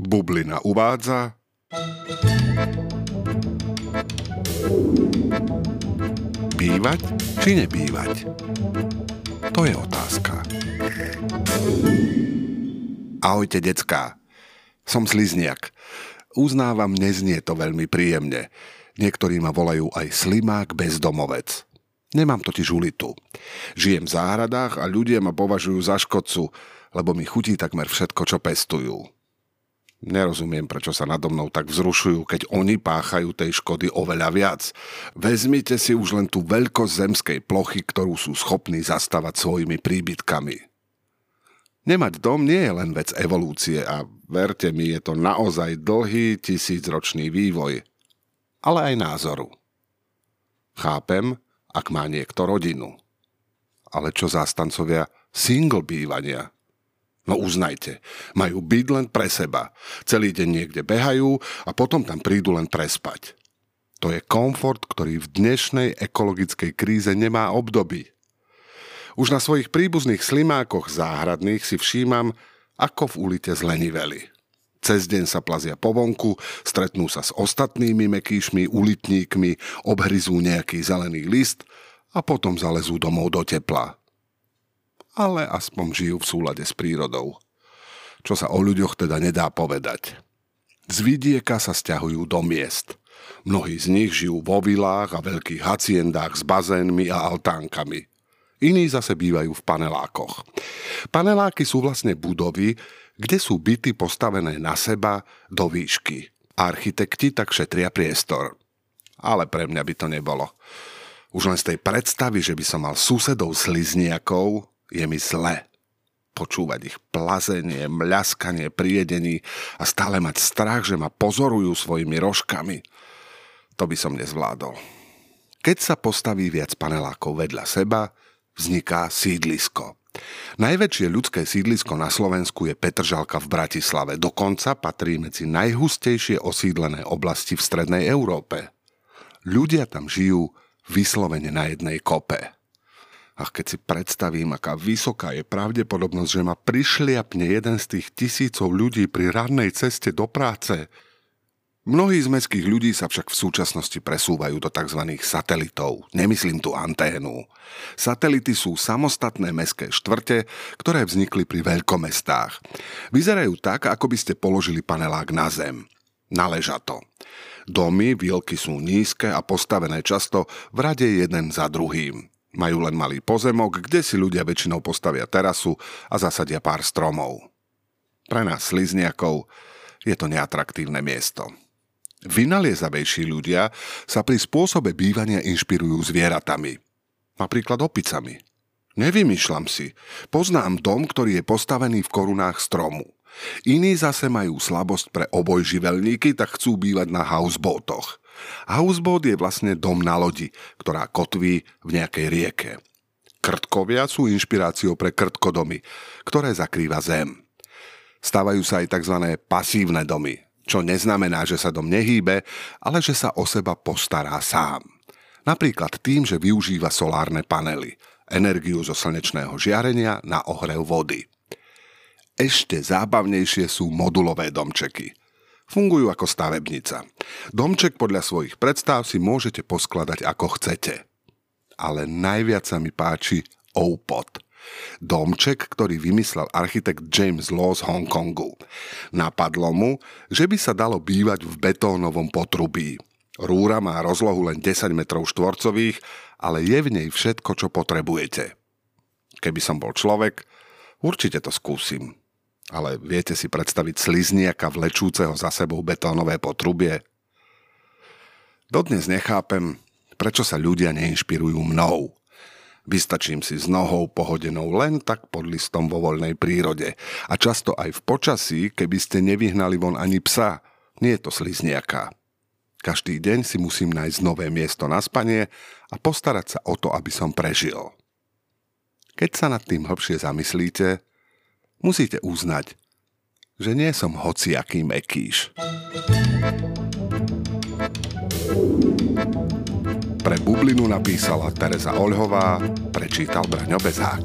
Bublina uvádza Bývať či nebývať? To je otázka. Ahojte, decká. Som slizniak. Uznávam, neznie to veľmi príjemne. Niektorí ma volajú aj slimák bezdomovec. Nemám totiž ulitu. Žijem v záhradách a ľudia ma považujú za škodcu, lebo mi chutí takmer všetko, čo pestujú. Nerozumiem, prečo sa nado mnou tak vzrušujú, keď oni páchajú tej škody oveľa viac. Vezmite si už len tú veľkosť zemskej plochy, ktorú sú schopní zastavať svojimi príbytkami. Nemať dom nie je len vec evolúcie a verte mi, je to naozaj dlhý tisícročný vývoj, ale aj názoru. Chápem, ak má niekto rodinu. Ale čo zástancovia single bývania – No uznajte, majú byť len pre seba. Celý deň niekde behajú a potom tam prídu len prespať. To je komfort, ktorý v dnešnej ekologickej kríze nemá obdoby. Už na svojich príbuzných slimákoch záhradných si všímam, ako v ulite zleniveli. Cez deň sa plazia po vonku, stretnú sa s ostatnými mekýšmi, ulitníkmi, obhryzú nejaký zelený list a potom zalezú domov do tepla ale aspoň žijú v súlade s prírodou. Čo sa o ľuďoch teda nedá povedať. Z vidieka sa stiahujú do miest. Mnohí z nich žijú vo vilách a veľkých haciendách s bazénmi a altánkami. Iní zase bývajú v panelákoch. Paneláky sú vlastne budovy, kde sú byty postavené na seba do výšky. Architekti tak šetria priestor. Ale pre mňa by to nebolo. Už len z tej predstavy, že by som mal susedov slizniakov, je mi zle. Počúvať ich plazenie, mľaskanie pri a stále mať strach, že ma pozorujú svojimi rožkami. To by som nezvládol. Keď sa postaví viac panelákov vedľa seba, vzniká sídlisko. Najväčšie ľudské sídlisko na Slovensku je Petržalka v Bratislave. Dokonca patrí medzi najhustejšie osídlené oblasti v strednej Európe. Ľudia tam žijú vyslovene na jednej kope. A keď si predstavím, aká vysoká je pravdepodobnosť, že ma prišliapne jeden z tých tisícov ľudí pri rannej ceste do práce. Mnohí z mestských ľudí sa však v súčasnosti presúvajú do tzv. satelitov. Nemyslím tu anténu. Satelity sú samostatné mestské štvrte, ktoré vznikli pri veľkomestách. Vyzerajú tak, ako by ste položili panelák na zem. Naležato. Domy, vielky sú nízke a postavené často v rade jeden za druhým. Majú len malý pozemok, kde si ľudia väčšinou postavia terasu a zasadia pár stromov. Pre nás slizniakov je to neatraktívne miesto. Vynaliezavejší ľudia sa pri spôsobe bývania inšpirujú zvieratami. Napríklad opicami. Nevymýšľam si. Poznám dom, ktorý je postavený v korunách stromu. Iní zase majú slabosť pre obojživelníky, tak chcú bývať na houseboatoch. Houseboat je vlastne dom na lodi, ktorá kotví v nejakej rieke. Krtkovia sú inšpiráciou pre krtkodomy, ktoré zakrýva zem. Stávajú sa aj tzv. pasívne domy, čo neznamená, že sa dom nehýbe, ale že sa o seba postará sám. Napríklad tým, že využíva solárne panely, energiu zo slnečného žiarenia na ohrev vody. Ešte zábavnejšie sú modulové domčeky – Fungujú ako stavebnica. Domček podľa svojich predstav si môžete poskladať ako chcete. Ale najviac sa mi páči OPOT. Domček, ktorý vymyslel architekt James Law z Hongkongu. Napadlo mu, že by sa dalo bývať v betónovom potrubí. Rúra má rozlohu len 10 metrov štvorcových, ale je v nej všetko, čo potrebujete. Keby som bol človek, určite to skúsim ale viete si predstaviť slizniaka vlečúceho za sebou betónové potrubie? Dodnes nechápem, prečo sa ľudia neinšpirujú mnou. Vystačím si s nohou pohodenou len tak pod listom vo voľnej prírode a často aj v počasí, keby ste nevyhnali von ani psa, nie je to slizniaka. Každý deň si musím nájsť nové miesto na spanie a postarať sa o to, aby som prežil. Keď sa nad tým hlbšie zamyslíte, musíte uznať, že nie som hociaký mekýš. Pre bublinu napísala Teresa Oľhová, prečítal Braňo Bezák.